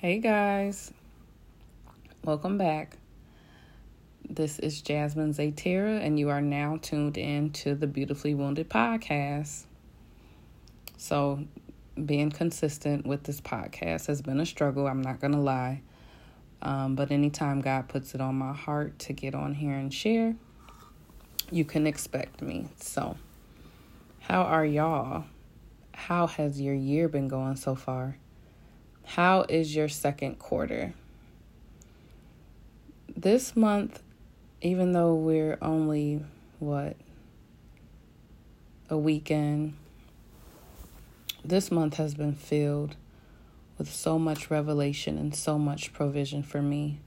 Hey guys, welcome back. This is Jasmine Zaytira, and you are now tuned in to the Beautifully Wounded podcast. So, being consistent with this podcast has been a struggle, I'm not going to lie. Um, but anytime God puts it on my heart to get on here and share, you can expect me. So, how are y'all? How has your year been going so far? How is your second quarter? This month, even though we're only, what, a weekend, this month has been filled with so much revelation and so much provision for me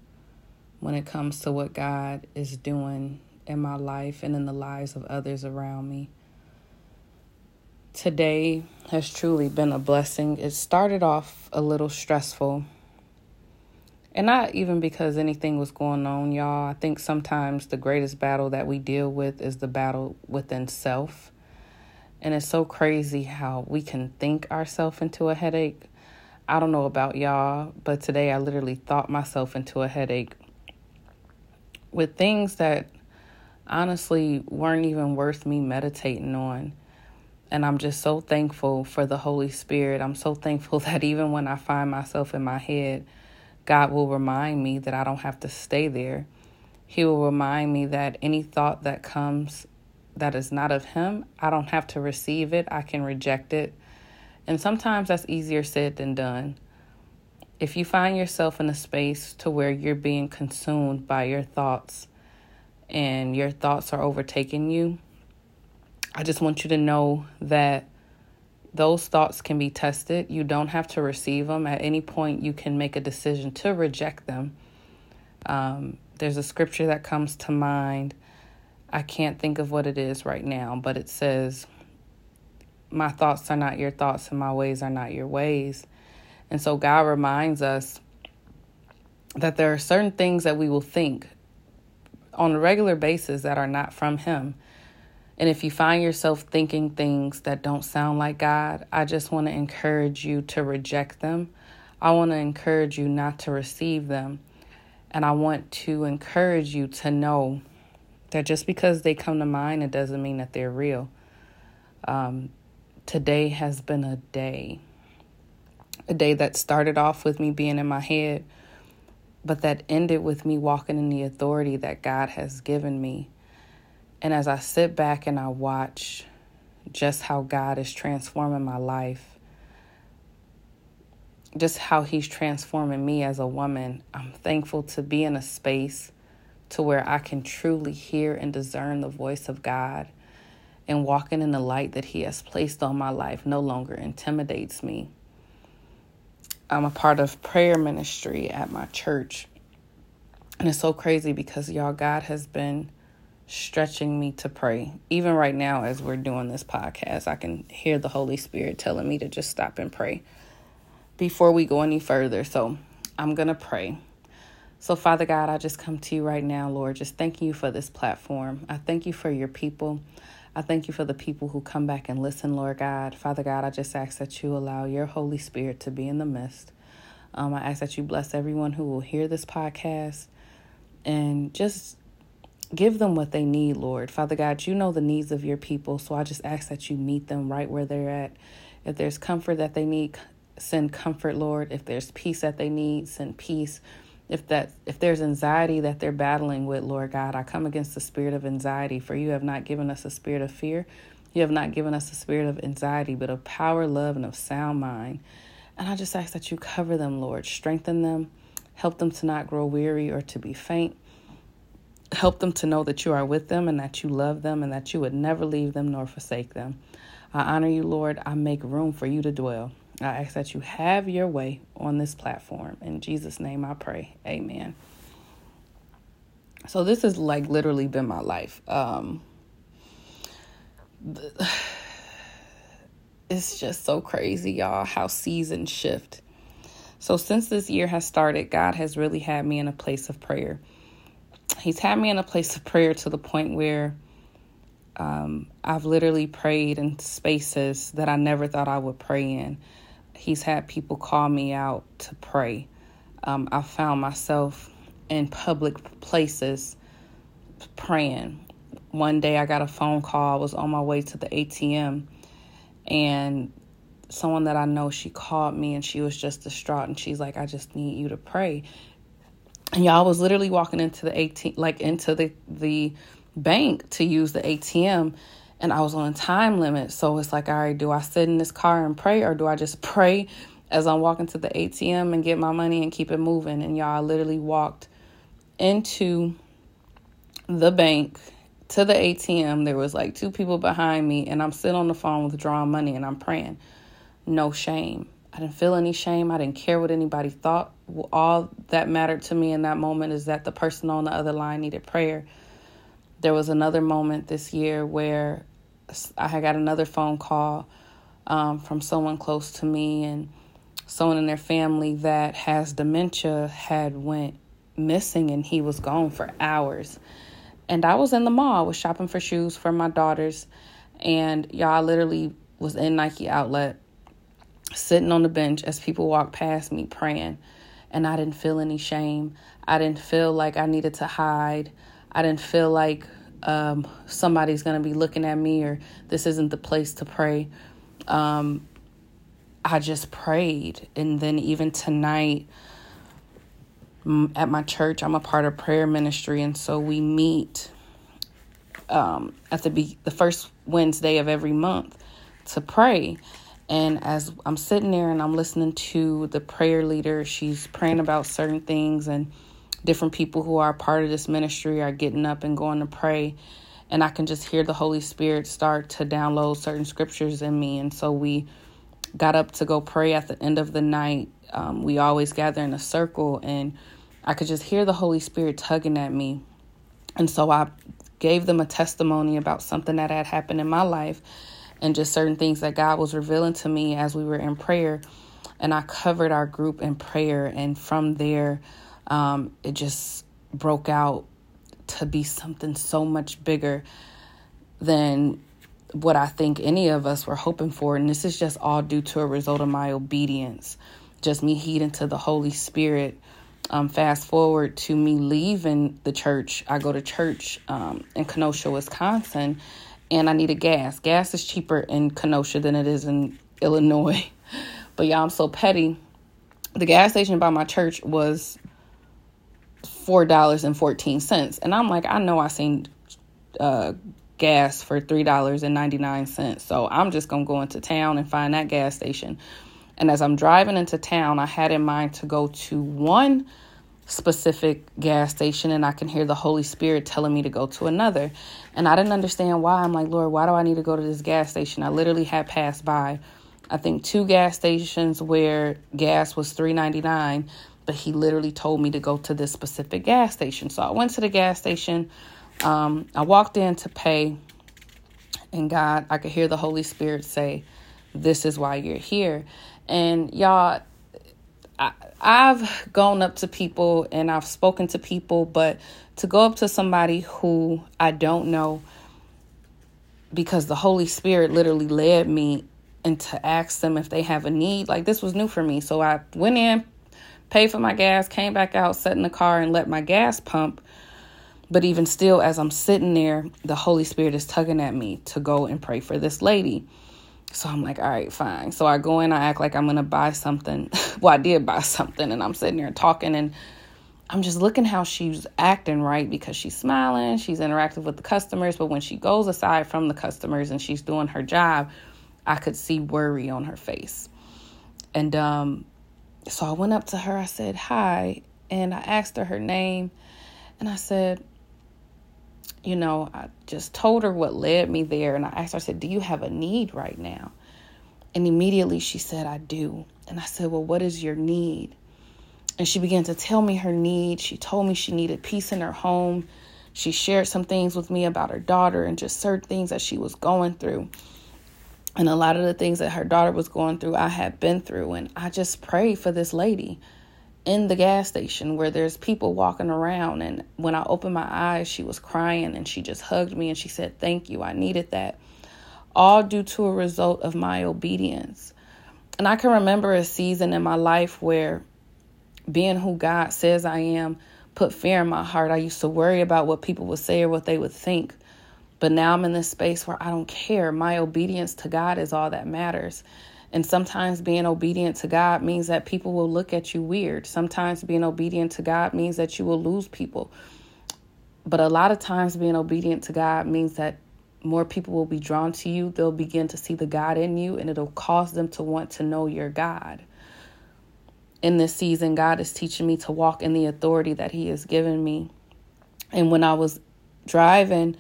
when it comes to what God is doing in my life and in the lives of others around me today has truly been a blessing. It started off a little stressful. And not even because anything was going on, y'all. I think sometimes the greatest battle that we deal with is the battle within self. And it's so crazy how we can think ourselves into a headache. I don't know about y'all, but today I literally thought myself into a headache with things that honestly weren't even worth me meditating on. And I'm just so thankful for the Holy Spirit. I'm so thankful that even when I find myself in my head, God will remind me that I don't have to stay there. He will remind me that any thought that comes that is not of Him, I don't have to receive it. I can reject it. And sometimes that's easier said than done. If you find yourself in a space to where you're being consumed by your thoughts and your thoughts are overtaking you, I just want you to know that those thoughts can be tested. You don't have to receive them. At any point, you can make a decision to reject them. Um, there's a scripture that comes to mind. I can't think of what it is right now, but it says, My thoughts are not your thoughts, and my ways are not your ways. And so God reminds us that there are certain things that we will think on a regular basis that are not from Him. And if you find yourself thinking things that don't sound like God, I just want to encourage you to reject them. I want to encourage you not to receive them. And I want to encourage you to know that just because they come to mind, it doesn't mean that they're real. Um, today has been a day, a day that started off with me being in my head, but that ended with me walking in the authority that God has given me and as I sit back and I watch just how God is transforming my life, just how He's transforming me as a woman, I'm thankful to be in a space to where I can truly hear and discern the voice of God. And walking in the light that He has placed on my life no longer intimidates me. I'm a part of prayer ministry at my church. And it's so crazy because y'all, God has been stretching me to pray. Even right now, as we're doing this podcast, I can hear the Holy Spirit telling me to just stop and pray before we go any further. So I'm going to pray. So, Father God, I just come to you right now, Lord, just thanking you for this platform. I thank you for your people. I thank you for the people who come back and listen, Lord God. Father God, I just ask that you allow your Holy Spirit to be in the midst. Um, I ask that you bless everyone who will hear this podcast and just Give them what they need, Lord. Father God, you know the needs of your people, so I just ask that you meet them right where they're at. If there's comfort that they need, send comfort, Lord. If there's peace that they need, send peace. If that if there's anxiety that they're battling with, Lord God, I come against the spirit of anxiety, for you have not given us a spirit of fear. You have not given us a spirit of anxiety, but of power, love, and of sound mind. And I just ask that you cover them, Lord. Strengthen them. Help them to not grow weary or to be faint. Help them to know that you are with them and that you love them and that you would never leave them nor forsake them. I honor you, Lord. I make room for you to dwell. I ask that you have your way on this platform. In Jesus' name I pray. Amen. So this has like literally been my life. Um it's just so crazy, y'all, how seasons shift. So since this year has started, God has really had me in a place of prayer he's had me in a place of prayer to the point where um, I've literally prayed in spaces that I never thought I would pray in. He's had people call me out to pray. um, I found myself in public places praying. One day I got a phone call. I was on my way to the ATM, and someone that I know, she called me and she was just distraught. And she's like, I just need you to pray. And y'all was literally walking into the ATM, like into the, the bank to use the ATM. And I was on a time limit. So it's like, all right, do I sit in this car and pray or do I just pray as I'm walking to the ATM and get my money and keep it moving. And y'all literally walked into the bank to the ATM. There was like two people behind me, and I'm sitting on the phone withdrawing money and I'm praying. No shame. I didn't feel any shame. I didn't care what anybody thought. All that mattered to me in that moment is that the person on the other line needed prayer. There was another moment this year where I got another phone call um, from someone close to me, and someone in their family that has dementia had went missing and he was gone for hours. And I was in the mall, I was shopping for shoes for my daughters, and y'all literally was in Nike outlet sitting on the bench as people walked past me praying. And I didn't feel any shame. I didn't feel like I needed to hide. I didn't feel like um, somebody's going to be looking at me or this isn't the place to pray. Um, I just prayed. And then even tonight at my church, I'm a part of prayer ministry. And so we meet um, at the, be- the first Wednesday of every month to pray. And as I'm sitting there and I'm listening to the prayer leader, she's praying about certain things, and different people who are part of this ministry are getting up and going to pray. And I can just hear the Holy Spirit start to download certain scriptures in me. And so we got up to go pray at the end of the night. Um, we always gather in a circle, and I could just hear the Holy Spirit tugging at me. And so I gave them a testimony about something that had happened in my life and just certain things that God was revealing to me as we were in prayer. And I covered our group in prayer. And from there, um, it just broke out to be something so much bigger than what I think any of us were hoping for. And this is just all due to a result of my obedience, just me heeding to the Holy Spirit. Um, fast forward to me leaving the church. I go to church um, in Kenosha, Wisconsin, and I needed gas. Gas is cheaper in Kenosha than it is in Illinois. But yeah, I'm so petty. The gas station by my church was four dollars and fourteen cents, and I'm like, I know I seen uh, gas for $3.99. So I'm just to go into town and find that gas station. And as I'm driving into town, I had in mind to go to one specific gas station and I can hear the Holy Spirit telling me to go to another. And I didn't understand why. I'm like, Lord, why do I need to go to this gas station? I literally had passed by I think two gas stations where gas was 3.99, but he literally told me to go to this specific gas station. So I went to the gas station. Um, I walked in to pay, and God, I could hear the Holy Spirit say, This is why you're here. And y'all, I, I've gone up to people and I've spoken to people, but to go up to somebody who I don't know because the Holy Spirit literally led me and to ask them if they have a need, like this was new for me. So I went in, paid for my gas, came back out, sat in the car, and let my gas pump but even still, as I'm sitting there, the Holy Spirit is tugging at me to go and pray for this lady. So I'm like, all right, fine. So I go in, I act like I'm to buy something. well, I did buy something, and I'm sitting there talking, and I'm just looking how she's acting, right? Because she's smiling, she's interactive with the customers, but when she goes aside from the customers and she's doing her job, I could see worry on her face. And um, so I went up to her, I said, hi, and I asked her her name, and I said, you know, I just told her what led me there. And I asked her, I said, Do you have a need right now? And immediately she said, I do. And I said, Well, what is your need? And she began to tell me her need. She told me she needed peace in her home. She shared some things with me about her daughter and just certain things that she was going through. And a lot of the things that her daughter was going through, I had been through. And I just prayed for this lady in the gas station where there's people walking around. And when I opened my eyes, she was crying and she just hugged me and she said, Thank you. I needed that. All due to a result of my obedience. And I can remember a season in my life where being who God says I am put fear in my heart. I used to worry about what people would say or what they would think. But now I'm in this space where I don't care. My obedience to God is all that matters. And sometimes being obedient to God means that people will look at you weird. Sometimes being obedient to God means that you will lose people. But a lot of times being obedient to God means that more people will be drawn to you. They'll begin to see the God in you, and it'll cause them to want to know your God. In this season, God is teaching me to walk in the authority that He has given me. And when I was driving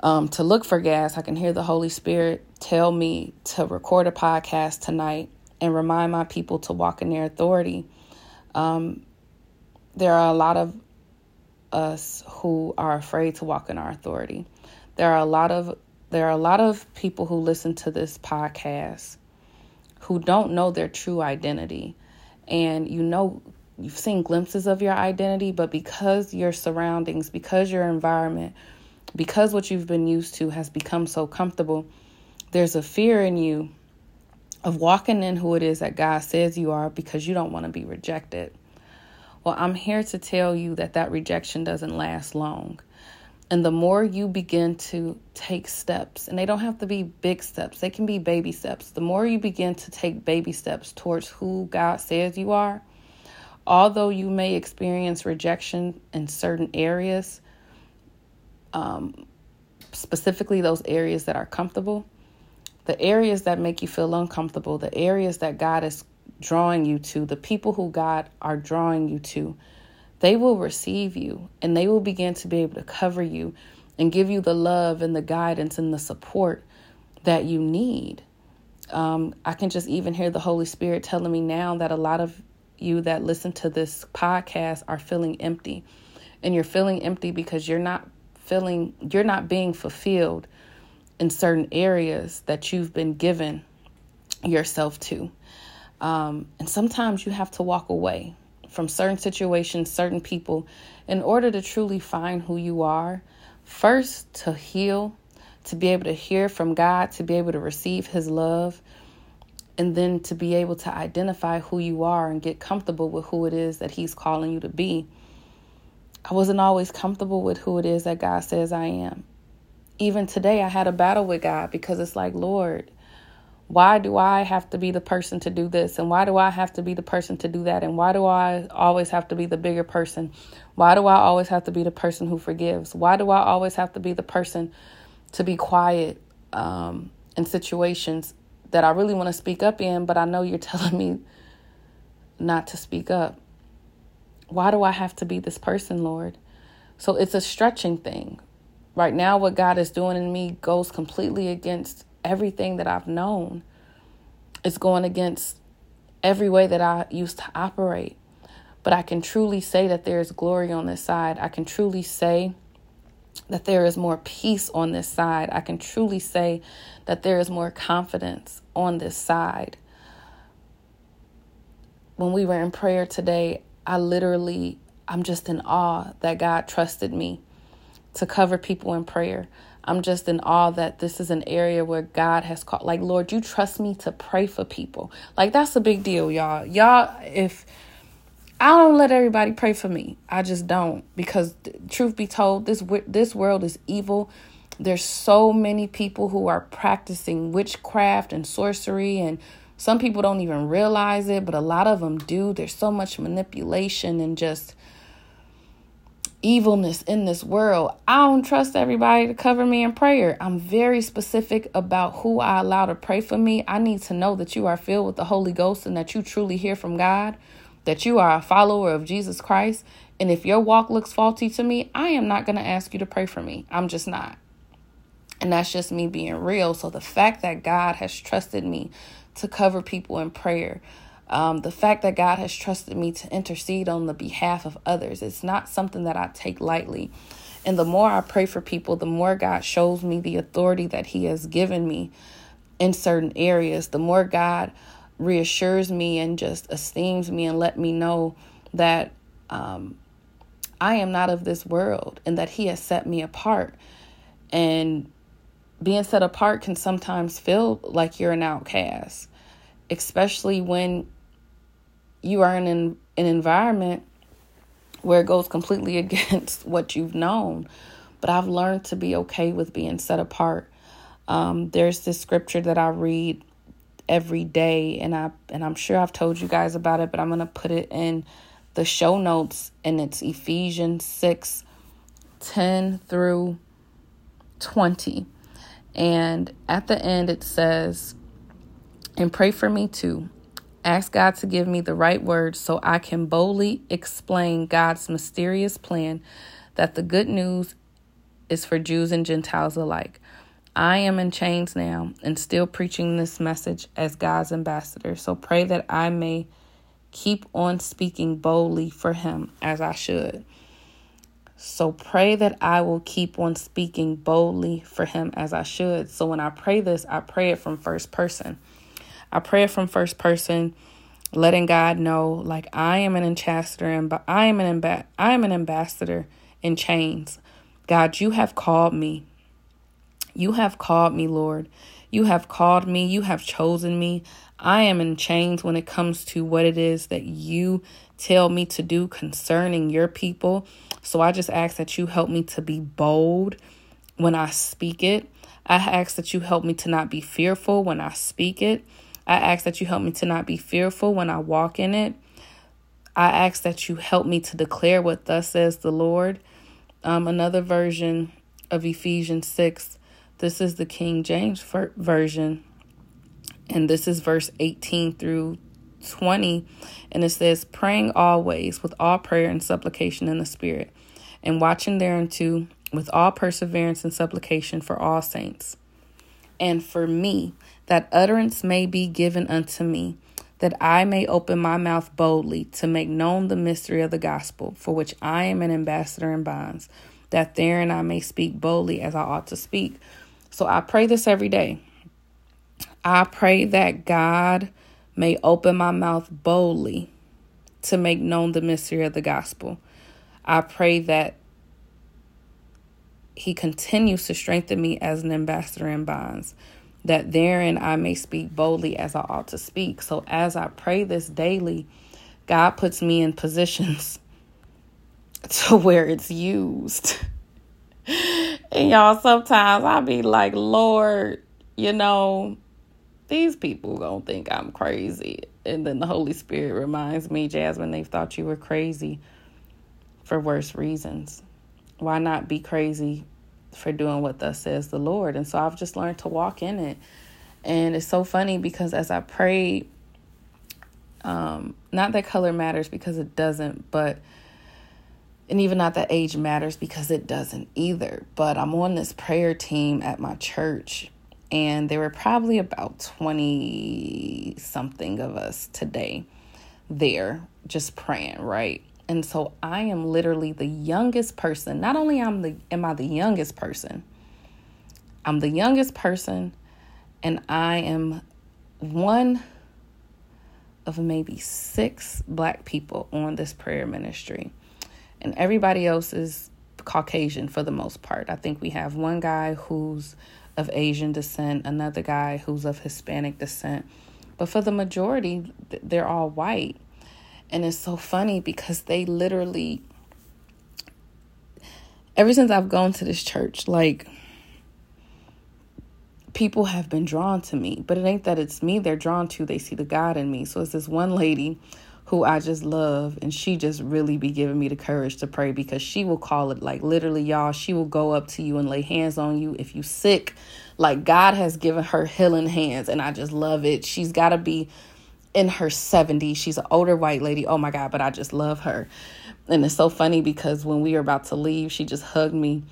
um, to look for gas, I can hear the Holy Spirit tell me to record a podcast tonight and remind my people to walk in their authority. Um, there are a lot of us who are afraid to walk in our authority. There are a lot of there are a lot of people who listen to this podcast who don't know their true identity. And you know you've seen glimpses of your identity, but because your surroundings, because your environment, because what you've been used to has become so comfortable, there's a fear in you of walking in who it is that God says you are because you don't want to be rejected. Well, I'm here to tell you that that rejection doesn't last long. And the more you begin to take steps, and they don't have to be big steps, they can be baby steps. The more you begin to take baby steps towards who God says you are, although you may experience rejection in certain areas, um, specifically those areas that are comfortable, the areas that make you feel uncomfortable, the areas that God is drawing you to, the people who God are drawing you to, they will receive you and they will begin to be able to cover you and give you the love and the guidance and the support that you need. Um, I can just even hear the Holy Spirit telling me now that a lot of you that listen to this podcast are feeling empty. And you're feeling empty because you're not feeling, you're not being fulfilled in certain areas that you've been given yourself to. Um, and sometimes you have to walk away from certain situations, certain people, in order to truly find who you are. First, to heal, to be able to hear from God, to be able to receive His love, and then to be able to identify who you are and get comfortable with who it is that He's calling you to be. I wasn't always comfortable with who it is that God says I am. Even today, I had a battle with God because it's like, Lord, why do I have to be the person to do this? And why do I have to be the person to do that? And why do I always have to be the bigger person? Why do I always have to be the person who forgives? Why do I always have to be the person to be quiet um, in situations that I really want to speak up in, but I know you're telling me not to speak up? Why do I have to be this person, Lord? So it's a stretching thing. Right now, what God is doing in me goes completely against everything that I've known. It's going against every way that I used to operate. But I can truly say that there is glory on this side. I can truly say that there is more peace on this side. I can truly say that there is more confidence on this side. When we were in prayer today, I literally, I'm just in awe that God trusted me to cover people in prayer. I'm just in awe that this is an area where God has called, like, Lord, you trust me to pray for people. Like, that's a big deal, y'all. Y'all, if I don't let everybody pray for me, I just don't. Because, truth be told, this, this world is evil. There's so many people who are practicing witchcraft and sorcery and some people don't even realize it, but a lot of them do. There's so much manipulation and just evilness in this world. I don't trust everybody to cover me in prayer. I'm very specific about who I allow to pray for me. I need to know that you are filled with the Holy Ghost and that you truly hear from God, that you are a follower of Jesus Christ. And if your walk looks faulty to me, I am not going to ask you to pray for me. I'm just not. And that's just me being real. So the fact that God has trusted me to cover people in prayer. Um, the fact that God has trusted me to intercede on the behalf of others, it's not something that I take lightly. And the more I pray for people, the more God shows me the authority that He has given me in certain areas, the more God reassures me and just esteems me and let me know that um, I am not of this world and that He has set me apart. And being set apart can sometimes feel like you're an outcast, especially when you are in an an environment where it goes completely against what you've known. But I've learned to be okay with being set apart. Um, there's this scripture that I read every day, and I and I'm sure I've told you guys about it, but I'm gonna put it in the show notes, and it's Ephesians 6, 10 through 20. And at the end, it says, and pray for me too. Ask God to give me the right words so I can boldly explain God's mysterious plan that the good news is for Jews and Gentiles alike. I am in chains now and still preaching this message as God's ambassador. So pray that I may keep on speaking boldly for Him as I should. So pray that I will keep on speaking boldly for Him as I should. So when I pray this, I pray it from first person. I pray from first person, letting God know, like I am an ambassador and but I am an amb- I am an ambassador in chains. God, you have called me. You have called me, Lord. You have called me. You have chosen me. I am in chains when it comes to what it is that you tell me to do concerning your people. So I just ask that you help me to be bold when I speak it. I ask that you help me to not be fearful when I speak it. I ask that you help me to not be fearful when I walk in it. I ask that you help me to declare what thus says the Lord. Um, another version of Ephesians 6. This is the King James version. And this is verse 18 through 20. And it says, Praying always with all prayer and supplication in the Spirit, and watching thereunto with all perseverance and supplication for all saints. And for me, that utterance may be given unto me, that I may open my mouth boldly to make known the mystery of the gospel, for which I am an ambassador in bonds, that therein I may speak boldly as I ought to speak. So I pray this every day. I pray that God may open my mouth boldly to make known the mystery of the gospel. I pray that He continues to strengthen me as an ambassador in bonds that therein I may speak boldly as I ought to speak. So as I pray this daily, God puts me in positions to where it's used. and y'all, sometimes I'll be like, Lord, you know, these people gonna think I'm crazy. And then the Holy Spirit reminds me, Jasmine, they thought you were crazy for worse reasons. Why not be crazy for doing what thus says the Lord. And so I've just learned to walk in it. And it's so funny because as I pray, um, not that color matters because it doesn't, but and even not that age matters because it doesn't either. But I'm on this prayer team at my church, and there were probably about 20 something of us today there just praying, right? And so I am literally the youngest person. Not only am the am I the youngest person, I'm the youngest person and I am one of maybe six black people on this prayer ministry. And everybody else is Caucasian for the most part. I think we have one guy who's of Asian descent, another guy who's of Hispanic descent. But for the majority, they're all white. And it's so funny because they literally, ever since I've gone to this church, like, people have been drawn to me. But it ain't that it's me they're drawn to, they see the God in me. So it's this one lady who I just love, and she just really be giving me the courage to pray because she will call it like literally, y'all. She will go up to you and lay hands on you if you sick. Like God has given her healing hands, and I just love it. She's got to be in her 70s. She's an older white lady. Oh my God, but I just love her. And it's so funny because when we were about to leave, she just hugged me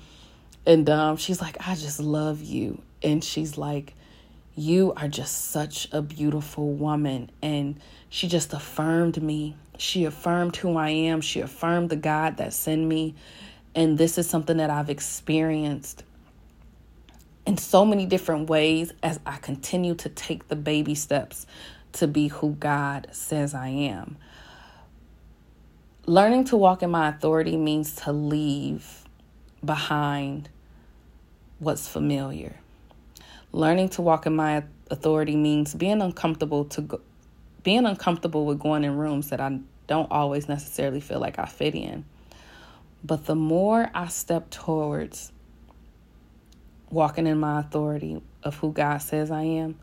and um, she's like, I just love you. And she's like, You are just such a beautiful woman. And she just affirmed me. She affirmed who I am. She affirmed the God that sent me. And this is something that I've experienced in so many different ways as I continue to take the baby steps to be who God says I am. Learning to walk in my authority means to leave behind what's familiar. Learning to walk in my authority means being uncomfortable to go, being uncomfortable with going in rooms that I don't always necessarily feel like I fit in. But the more I step towards walking in my authority of who God says I am,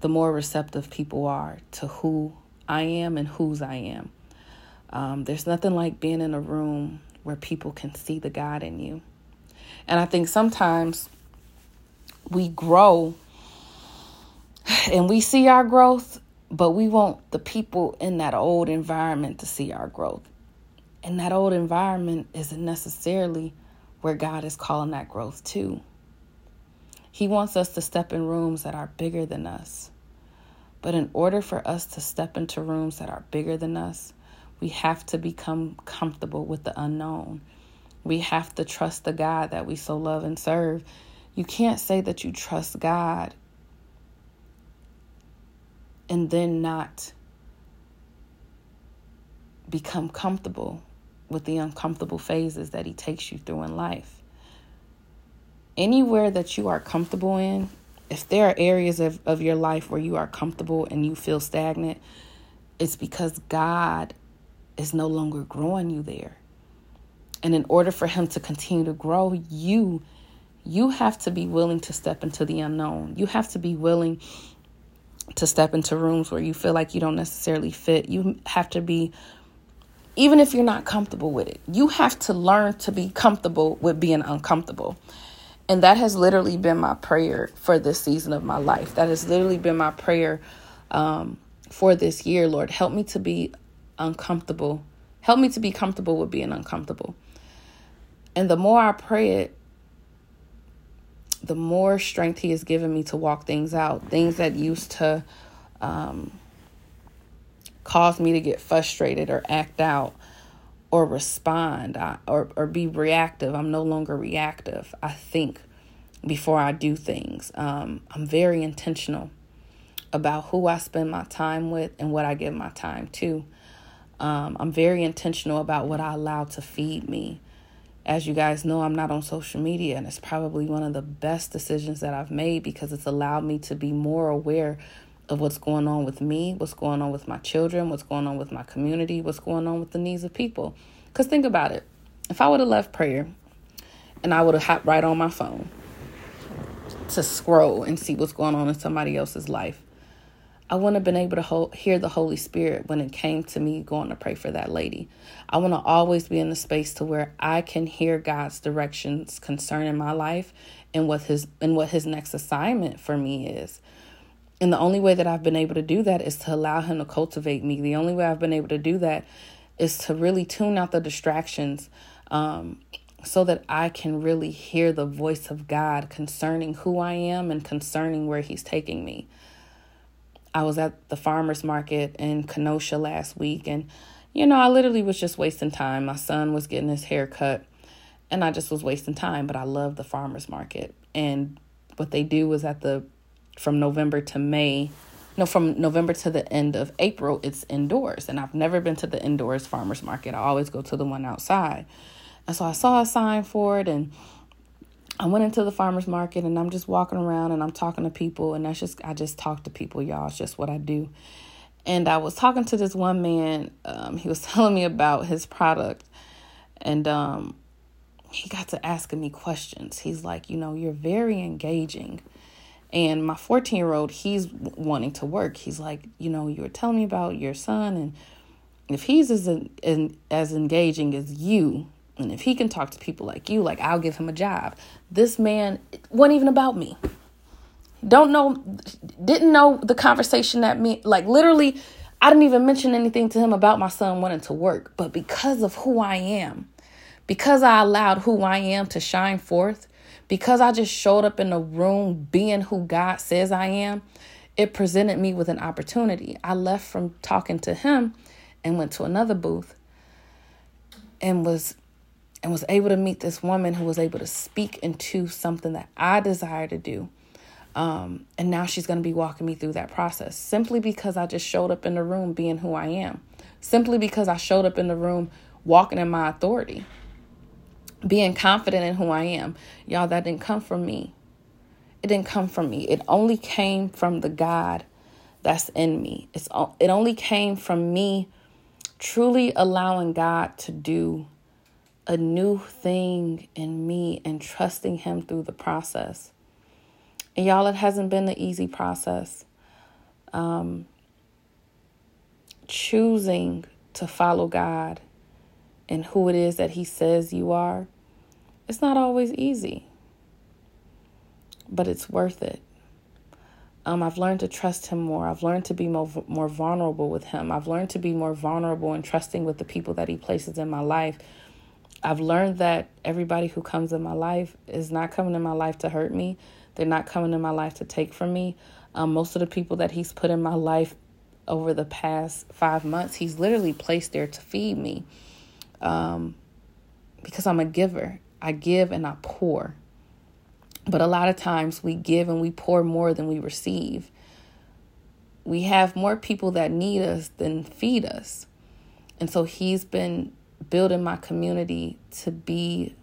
the more receptive people are to who I am and whose I am. Um, there's nothing like being in a room where people can see the God in you. And I think sometimes we grow and we see our growth, but we want the people in that old environment to see our growth. And that old environment isn't necessarily where God is calling that growth to. He wants us to step in rooms that are bigger than us. But in order for us to step into rooms that are bigger than us, we have to become comfortable with the unknown. We have to trust the God that we so love and serve. You can't say that you trust God and then not become comfortable with the uncomfortable phases that He takes you through in life. Anywhere that you are comfortable in, if there are areas of, of your life where you are comfortable and you feel stagnant, it's because God is no longer growing you there. And in order for him to continue to grow you, you have to be willing to step into the unknown. You have to be willing to step into rooms where you feel like you don't necessarily fit. You have to be, even if you're not comfortable with it, you have to learn to be comfortable with being uncomfortable. And that has literally been my prayer for this season of my life. That has literally been my prayer um, for this year. Lord, help me to be uncomfortable. Help me to be comfortable with being uncomfortable. And the more I pray it, the more strength He has given me to walk things out. Things that used to um, cause me to get frustrated or act out or respond or, or be reactive. I'm no longer reactive. I think before I do things. Um, I'm very intentional about who I spend my time with and what I give my time to. Um, I'm very intentional about what I allow to feed me. As you guys know, I'm not on social media, and it's probably one of the best decisions that I've made because it's allowed me to be more aware of what's going on with me, what's going on with my children, what's going on with my community, what's going on with the needs of people. Because think about it if I would have left prayer and I would have hopped right on my phone to scroll and see what's going on in somebody else's life, I wouldn't have been able to hold, hear the Holy Spirit when it came to me going to pray for that lady. I want to always be in the space to where I can hear God's directions concerning my life and what his and what his next assignment for me is. And the only way that I've been able to do that is to allow him to cultivate me. The only way I've been able to do that is to really tune out the distractions um, so that I can really hear the voice of God concerning who I am and concerning where He's taking me. I was at the farmer's market in Kenosha last week, and you know, I literally was just wasting time. My son was getting his hair cut, and I just was wasting time, but I love the farmer's market. And what they do is at the from November to May, no, from November to the end of April, it's indoors. And I've never been to the indoors farmer's market. I always go to the one outside. And so I saw a sign for it and I went into the farmer's market and I'm just walking around and I'm talking to people and that's just I just talk to people, y'all. It's just what I do. And I was talking to this one man. Um, he was telling me about his product, and um, he got to asking me questions. He's like, you know, you're very engaging. And my 14 year old, he's wanting to work. He's like, you know, you were telling me about your son, and if he's as, as engaging as you, and if he can talk to people like you, like I'll give him a job. This man wasn't even about me. Don't know, didn't know the conversation that me, like literally, I didn't even mention anything to him about my son wanting to work. But because of who I am, because I allowed who I am to shine forth, because I just showed up in the room being who God says I am, it presented me with an opportunity. I left from talking to him and went to another booth and was and was able to meet this woman who was able to speak into something that I desire to do. Um, and now she's going to be walking me through that process simply because I just showed up in the room being who I am, simply because I showed up in the room walking in my authority, being confident in who I am. Y'all, that didn't come from me. It didn't come from me. It only came from the God that's in me. It's it only came from me truly allowing God to do a new thing in me and trusting him through the process. And y'all, it hasn't been an easy process. Um, choosing to follow God and who it is that He says you are, it's not always easy, but it's worth it. Um, I've learned to trust Him more. I've learned to be more, more vulnerable with Him. I've learned to be more vulnerable and trusting with the people that He places in my life. I've learned that everybody who comes in my life is not coming in my life to hurt me. They're not coming in my life to take from me. Um, most of the people that He's put in my life over the past five months, He's literally placed there to feed me um, because I'm a giver. I give and I pour. But a lot of times we give and we pour more than we receive. We have more people that need us than feed us. And so he's been building my community to be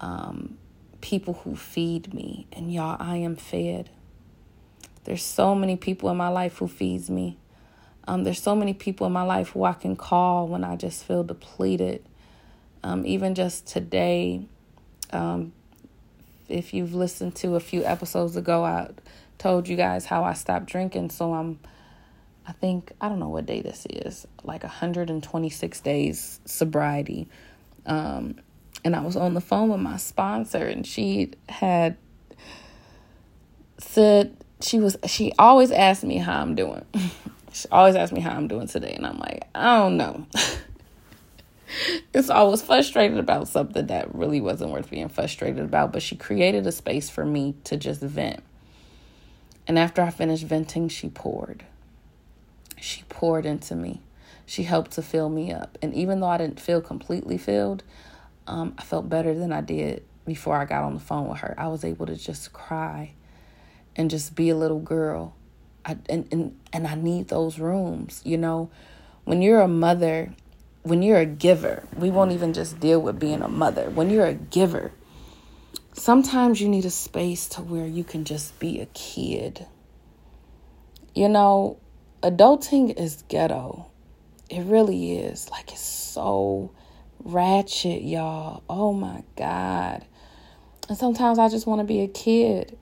um, people who feed me. And y'all, I am fed. There's so many people in my life who feeds me. Um, there's so many people in my life who I can call when I just feel depleted. Um, even just today, um, if you've listened to a few episodes ago, I told you guys how I stopped drinking. So I'm, I think, I don't know what day this is, like 126 days sobriety. Um, and I was on the phone with my sponsor, and she had said she was, she always asked me how I'm doing. She always asks me how I'm doing today, and I'm like, I don't know. it's always frustrated about something that really wasn't worth being frustrated about, but she created a space for me to just vent. And after I finished venting, she poured. She poured into me. She helped to fill me up. And even though I didn't feel completely filled, um, I felt better than I did before I got on the phone with her. I was able to just cry and just be a little girl I, and, and, and I need those rooms. You know, when you're a mother, when you're a giver, we won't even just deal with being a mother. When you're a giver, sometimes you need a space to where you can just be a kid. You know, adulting is ghetto. It really is. Like, it's so ratchet, y'all. Oh my God. And sometimes I just want to be a kid.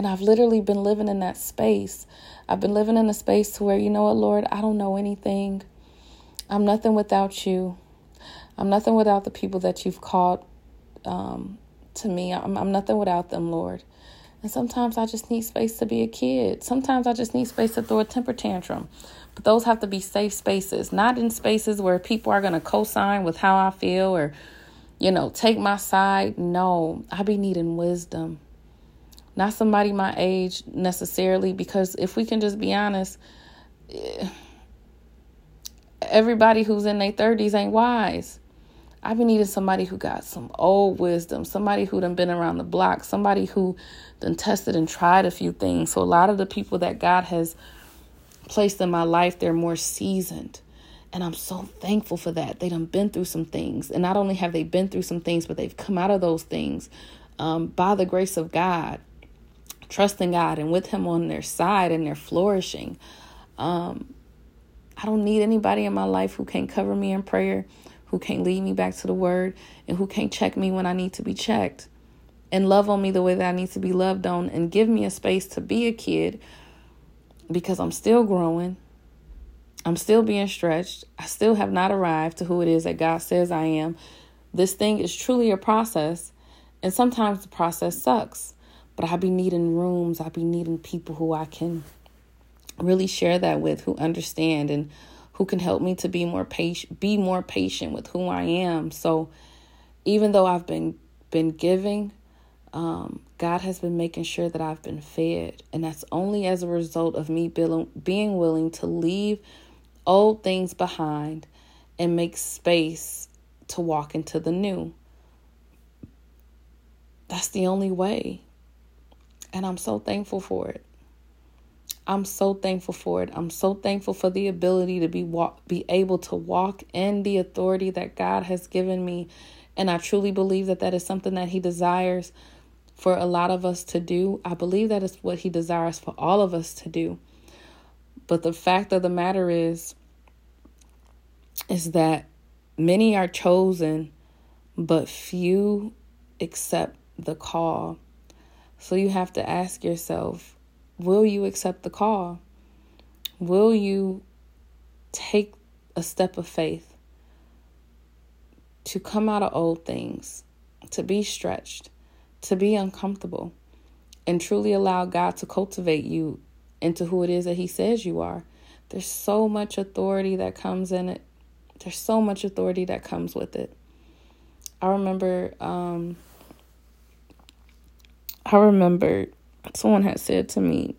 And I've literally been living in that space. I've been living in a space to where, you know what, Lord, I don't know anything. I'm nothing without you. I'm nothing without the people that you've called um, to me. I'm, I'm nothing without them, Lord. And sometimes I just need space to be a kid. Sometimes I just need space to throw a temper tantrum. But those have to be safe spaces, not in spaces where people are going to co sign with how I feel or, you know, take my side. No, I be needing wisdom not somebody my age necessarily, because if we can just be honest, everybody who's in their 30s ain't wise. I've been needing somebody who got some old wisdom, somebody who done been around the block, somebody who done tested and tried a few things. So a lot of the people that God has placed in my life, they're more seasoned. And I'm so thankful for that. They done been through some things. And not only have they been through some things, but they've come out of those things um, by the grace of God trusting God and with Him on their side and they're flourishing. Um, I don't need anybody in my life who can't cover me in prayer, who can't lead me back to the Word, and who can't check me when I need to be checked and love on me the way that I need to be loved on and give me a space to be a kid because I'm still growing. I'm still being stretched. I still have not arrived to who it is that God says I am. This thing is truly a process, and sometimes the process sucks. But I be needing rooms, I be needing people who I can really share that with, who understand and who can help me to be more patient, be more patient with who I am. So even though I've been been giving, um, God has been making sure that I've been fed, and that's only as a result of me being willing to leave old things behind and make space to walk into the new. That's the only way. And I'm so thankful for it. I'm so thankful for it. I'm so thankful for the ability to be walk, be able to walk in the authority that God has given me. And I truly believe that that is something that he desires for a lot of us to do. I believe that is what he desires for all of us to do. But the fact of the matter is, is that many are chosen, but few accept the call. So you have to ask yourself will you accept the call? Will you take a step of faith to come out of old things, to be stretched, to be uncomfortable, and truly allow God to cultivate you into who it is that He says you are. There's so much authority that comes in it. There's so much authority that comes with it. I remember, um, I remember someone had said to me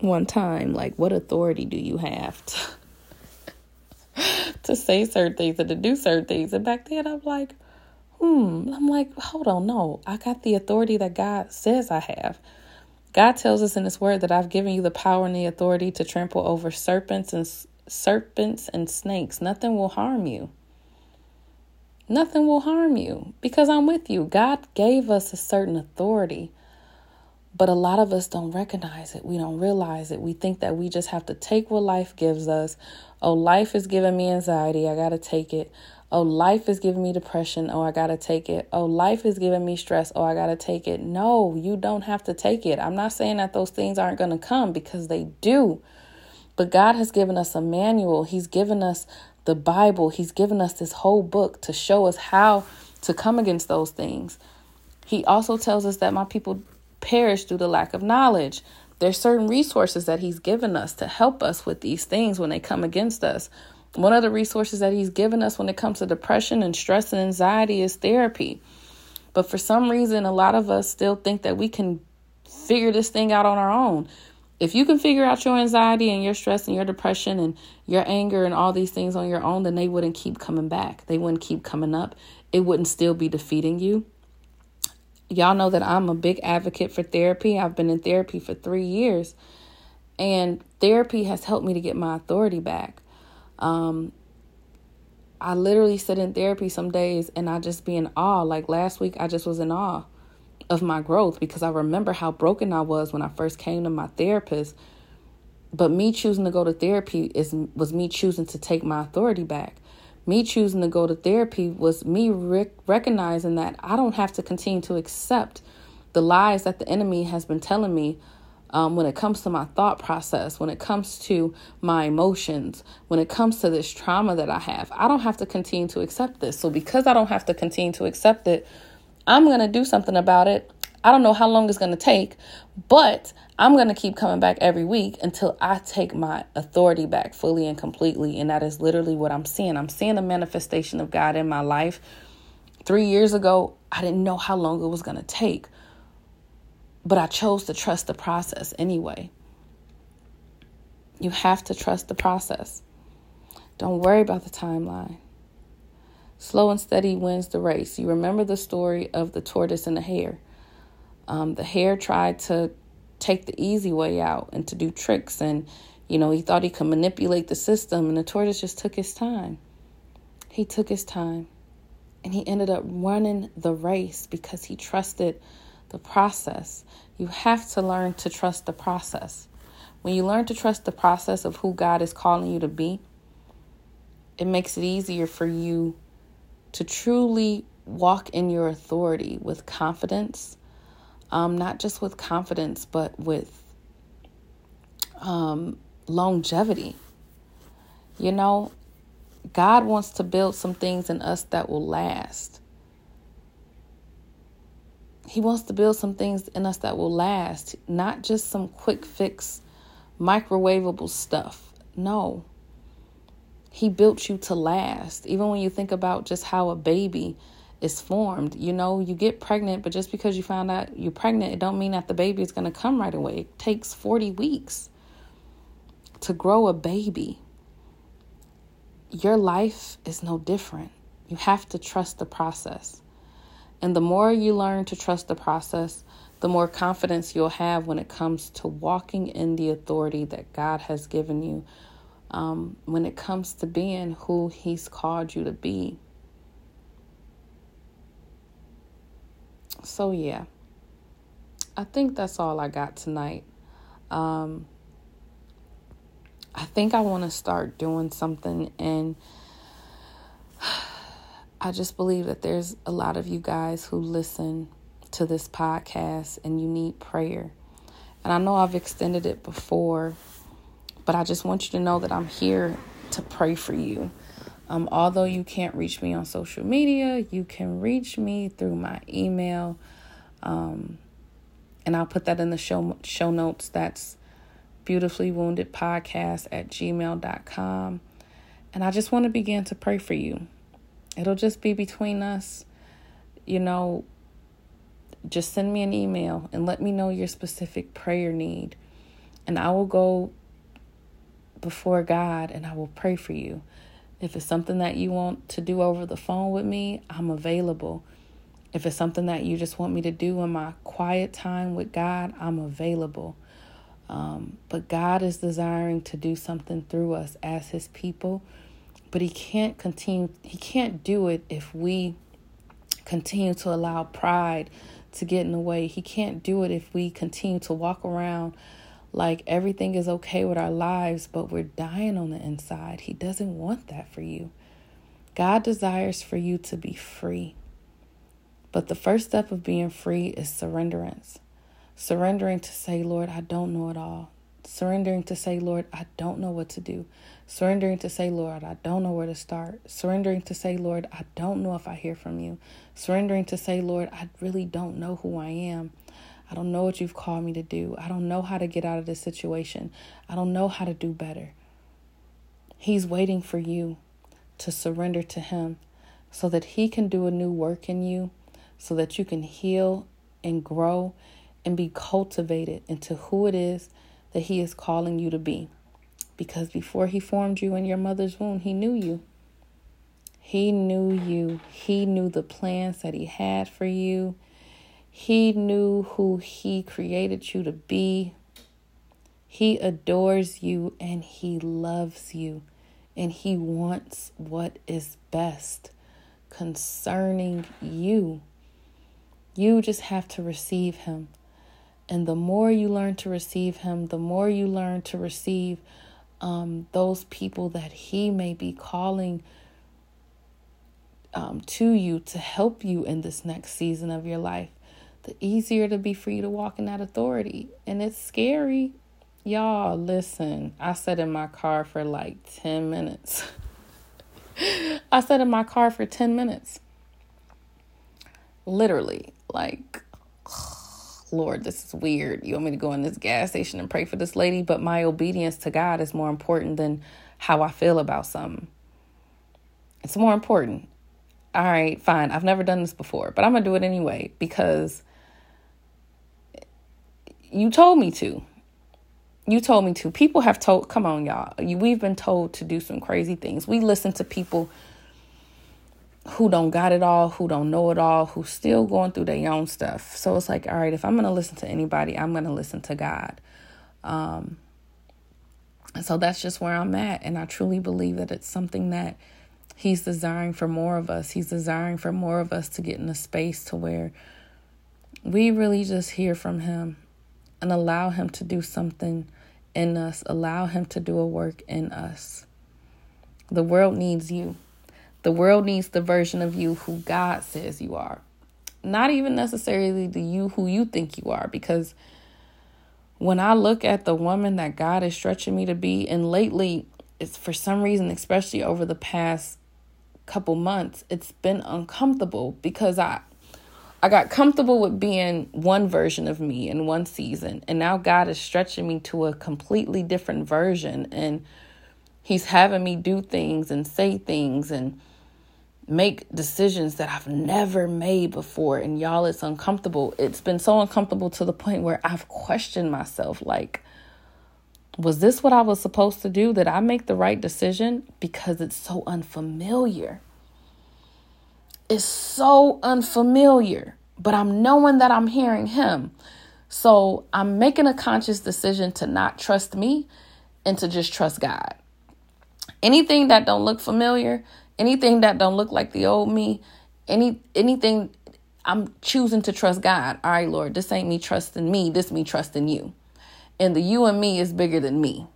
one time, like, what authority do you have to, to say certain things and to do certain things? And back then, I'm like, hmm, I'm like, hold on, no, I got the authority that God says I have. God tells us in His Word that I've given you the power and the authority to trample over serpents and serpents and snakes. Nothing will harm you. Nothing will harm you because I'm with you. God gave us a certain authority, but a lot of us don't recognize it. We don't realize it. We think that we just have to take what life gives us. Oh, life is giving me anxiety. I got to take it. Oh, life is giving me depression. Oh, I got to take it. Oh, life is giving me stress. Oh, I got to take it. No, you don't have to take it. I'm not saying that those things aren't going to come because they do. But God has given us a manual, He's given us the Bible, He's given us this whole book to show us how to come against those things. He also tells us that my people perish through the lack of knowledge. There's certain resources that He's given us to help us with these things when they come against us. One of the resources that he's given us when it comes to depression and stress and anxiety is therapy. But for some reason, a lot of us still think that we can figure this thing out on our own. If you can figure out your anxiety and your stress and your depression and your anger and all these things on your own, then they wouldn't keep coming back. They wouldn't keep coming up. It wouldn't still be defeating you. Y'all know that I'm a big advocate for therapy. I've been in therapy for three years, and therapy has helped me to get my authority back. Um, I literally sit in therapy some days and I just be in awe. Like last week, I just was in awe of my growth because I remember how broken I was when I first came to my therapist. But me choosing to go to therapy is was me choosing to take my authority back. Me choosing to go to therapy was me rec- recognizing that I don't have to continue to accept the lies that the enemy has been telling me um, when it comes to my thought process, when it comes to my emotions, when it comes to this trauma that I have. I don't have to continue to accept this. So, because I don't have to continue to accept it, I'm going to do something about it. I don't know how long it's going to take, but I'm going to keep coming back every week until I take my authority back fully and completely. And that is literally what I'm seeing. I'm seeing the manifestation of God in my life. Three years ago, I didn't know how long it was going to take but I chose to trust the process anyway. You have to trust the process. Don't worry about the timeline. Slow and steady wins the race. You remember the story of the tortoise and the hare. Um, the hare tried to take the easy way out and to do tricks, and you know, he thought he could manipulate the system, and the tortoise just took his time. He took his time, and he ended up running the race because he trusted the process. You have to learn to trust the process. When you learn to trust the process of who God is calling you to be, it makes it easier for you to truly walk in your authority with confidence. Um, not just with confidence, but with um, longevity. You know, God wants to build some things in us that will last. He wants to build some things in us that will last, not just some quick fix, microwavable stuff. No. He built you to last. Even when you think about just how a baby is formed, you know, you get pregnant, but just because you found out you're pregnant, it don't mean that the baby is going to come right away. It takes 40 weeks to grow a baby. Your life is no different. You have to trust the process. And the more you learn to trust the process, the more confidence you'll have when it comes to walking in the authority that God has given you, um, when it comes to being who He's called you to be. So, yeah, I think that's all I got tonight. Um, I think I want to start doing something and I just believe that there's a lot of you guys who listen to this podcast and you need prayer. And I know I've extended it before, but I just want you to know that I'm here to pray for you. Um, although you can't reach me on social media, you can reach me through my email. Um, and I'll put that in the show show notes. That's beautifully wounded podcast at gmail.com. And I just want to begin to pray for you. It'll just be between us. You know, just send me an email and let me know your specific prayer need. And I will go before God and I will pray for you. If it's something that you want to do over the phone with me, I'm available. If it's something that you just want me to do in my quiet time with God, I'm available. Um, but God is desiring to do something through us as His people. But He can't continue, He can't do it if we continue to allow pride to get in the way. He can't do it if we continue to walk around like everything is okay with our lives, but we're dying on the inside. He doesn't want that for you. God desires for you to be free. But the first step of being free is surrenderance. Surrendering to say, Lord, I don't know it all. Surrendering to say, Lord, I don't know what to do. Surrendering to say, Lord, I don't know where to start. Surrendering to say, Lord, I don't know if I hear from you. Surrendering to say, Lord, I really don't know who I am. I don't know what you've called me to do. I don't know how to get out of this situation. I don't know how to do better. He's waiting for you to surrender to Him so that He can do a new work in you, so that you can heal and grow and be cultivated into who it is that He is calling you to be because before he formed you in your mother's womb, he knew you. He knew you. He knew the plans that he had for you. He knew who he created you to be. He adores you and he loves you and he wants what is best concerning you. You just have to receive him. And the more you learn to receive him, the more you learn to receive um, those people that He may be calling um, to you to help you in this next season of your life, the easier to be free to walk in that authority. And it's scary. Y'all, listen, I sat in my car for like 10 minutes. I sat in my car for 10 minutes. Literally, like, Lord, this is weird. You want me to go in this gas station and pray for this lady? But my obedience to God is more important than how I feel about something. It's more important. All right, fine. I've never done this before, but I'm to do it anyway because you told me to. You told me to. People have told, come on, y'all. We've been told to do some crazy things. We listen to people who don't got it all, who don't know it all, who still going through their own stuff. So it's like, all right, if I'm going to listen to anybody, I'm going to listen to God. Um, so that's just where I'm at. And I truly believe that it's something that He's desiring for more of us. He's desiring for more of us to get in a space to where we really just hear from Him and allow Him to do something in us, allow Him to do a work in us. The world needs you. The world needs the version of you who God says you are. Not even necessarily the you who you think you are, because when I look at the woman that God is stretching me to be, and lately, it's for some reason, especially over the past couple months, it's been uncomfortable because I I got comfortable with being one version of me in one season, and now God is stretching me to a completely different version, and He's having me do things and say things and make decisions that I've never made before. And y'all, it's uncomfortable. It's been so uncomfortable to the point where I've questioned myself like, was this what I was supposed to do? Did I make the right decision? Because it's so unfamiliar. It's so unfamiliar, but I'm knowing that I'm hearing Him. So I'm making a conscious decision to not trust me and to just trust God. Anything that don't look familiar, anything that don't look like the old me, any anything I'm choosing to trust God. All right, Lord, this ain't me trusting me, this me trusting you. And the you and me is bigger than me.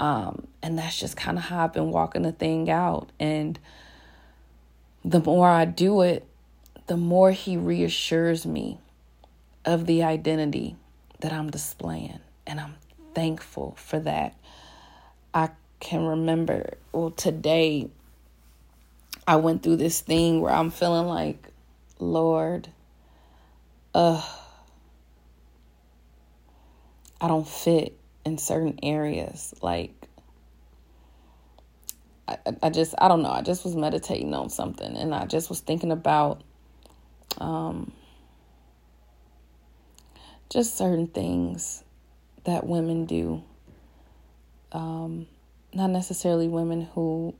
Um, and that's just kind of how I've been walking the thing out. And the more I do it, the more He reassures me of the identity that I'm displaying. And I'm thankful for that. I can remember, well, today I went through this thing where I'm feeling like, Lord, uh, I don't fit in certain areas. Like, I, I just, I don't know. I just was meditating on something and I just was thinking about, um, just certain things that women do. Um, not necessarily women who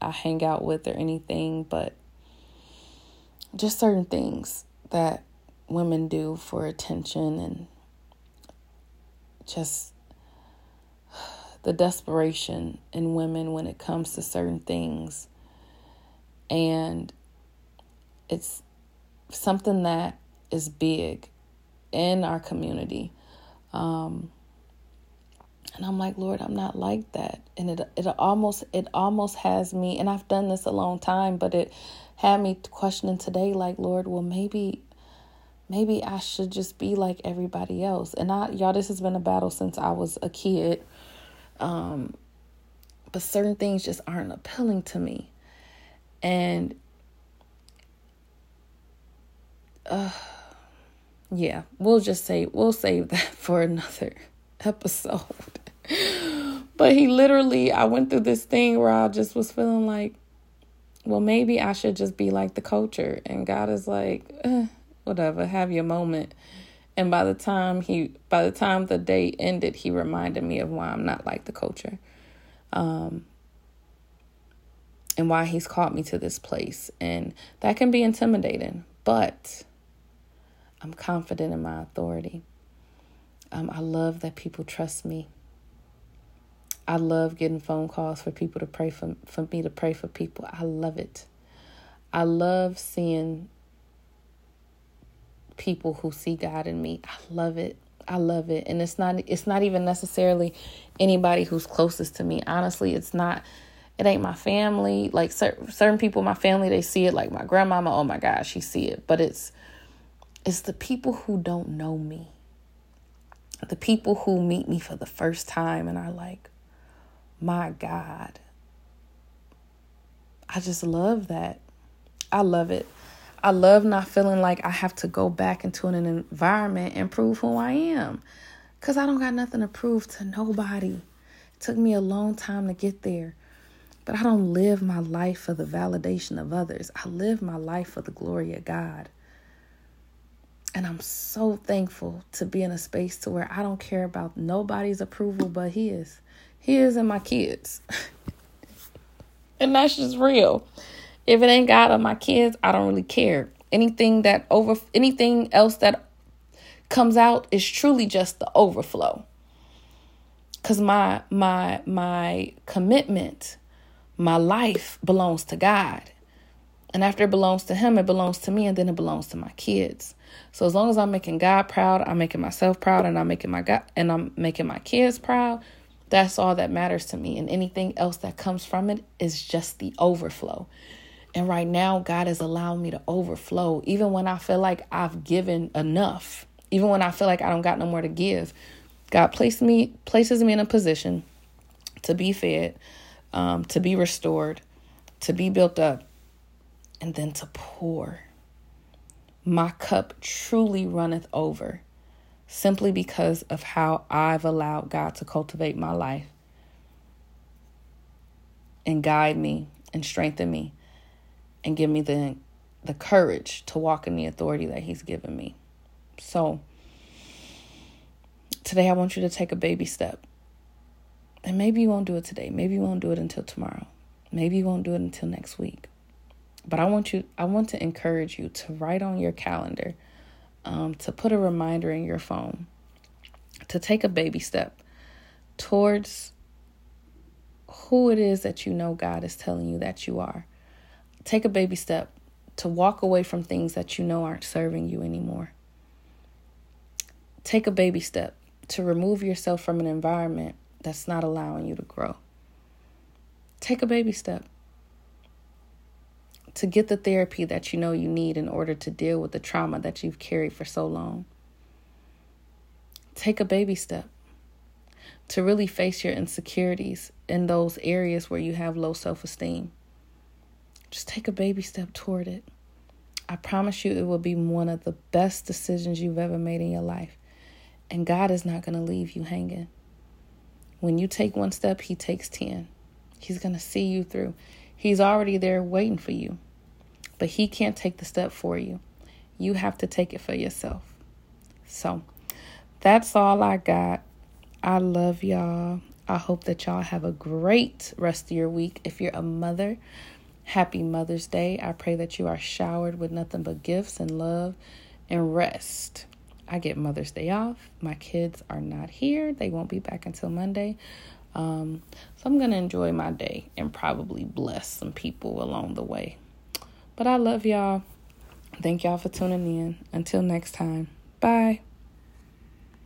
I hang out with or anything, but just certain things that women do for attention and just the desperation in women when it comes to certain things. And it's something that is big in our community. Um, and I'm like, Lord, I'm not like that. And it it almost it almost has me and I've done this a long time, but it had me questioning today like, Lord, well maybe maybe I should just be like everybody else. And I y'all this has been a battle since I was a kid. Um but certain things just aren't appealing to me. And uh yeah, we'll just say we'll save that for another episode. but he literally, I went through this thing where I just was feeling like, well, maybe I should just be like the culture. And God is like, eh, whatever, have your moment. And by the time he, by the time the day ended, he reminded me of why I'm not like the culture, um, and why he's caught me to this place. And that can be intimidating, but I'm confident in my authority. Um, I love that people trust me. I love getting phone calls for people to pray for for me to pray for people. I love it. I love seeing people who see God in me. I love it. I love it. And it's not it's not even necessarily anybody who's closest to me. Honestly, it's not it ain't my family. Like certain certain people in my family, they see it like my grandmama, oh my gosh, she see it. But it's it's the people who don't know me the people who meet me for the first time and are like, my God. I just love that. I love it. I love not feeling like I have to go back into an environment and prove who I am. Because I don't got nothing to prove to nobody. It took me a long time to get there. But I don't live my life for the validation of others. I live my life for the glory of God. And I'm so thankful to be in a space to where I don't care about nobody's approval but his. His and my kids. and that's just real. If it ain't God or my kids, I don't really care. Anything that over anything else that comes out is truly just the overflow. Cuz my my my commitment, my life belongs to God. And after it belongs to him, it belongs to me and then it belongs to my kids. So as long as I'm making God proud, I'm making myself proud and I'm making my God and I'm making my kids proud, that's all that matters to me. And anything else that comes from it is just the overflow. And right now, God is allowing me to overflow, even when I feel like I've given enough, even when I feel like I don't got no more to give. God placed me places me in a position to be fed, um, to be restored, to be built up, and then to pour. My cup truly runneth over simply because of how I've allowed God to cultivate my life and guide me and strengthen me and give me the the courage to walk in the authority that he's given me. So today I want you to take a baby step. And maybe you won't do it today. Maybe you won't do it until tomorrow. Maybe you won't do it until next week. But I want you I want to encourage you to write on your calendar, um, to put a reminder in your phone, to take a baby step towards who it is that you know God is telling you that you are. Take a baby step to walk away from things that you know aren't serving you anymore. Take a baby step to remove yourself from an environment that's not allowing you to grow. Take a baby step to get the therapy that you know you need in order to deal with the trauma that you've carried for so long. Take a baby step to really face your insecurities in those areas where you have low self esteem. Just take a baby step toward it. I promise you, it will be one of the best decisions you've ever made in your life. And God is not going to leave you hanging. When you take one step, He takes 10. He's going to see you through. He's already there waiting for you, but He can't take the step for you. You have to take it for yourself. So that's all I got. I love y'all. I hope that y'all have a great rest of your week. If you're a mother, happy Mother's Day. I pray that you are showered with nothing but gifts and love and rest. I get Mother's Day off. My kids are not here, they won't be back until Monday. Um, so I'm going to enjoy my day and probably bless some people along the way. But I love y'all. Thank y'all for tuning in. Until next time, bye.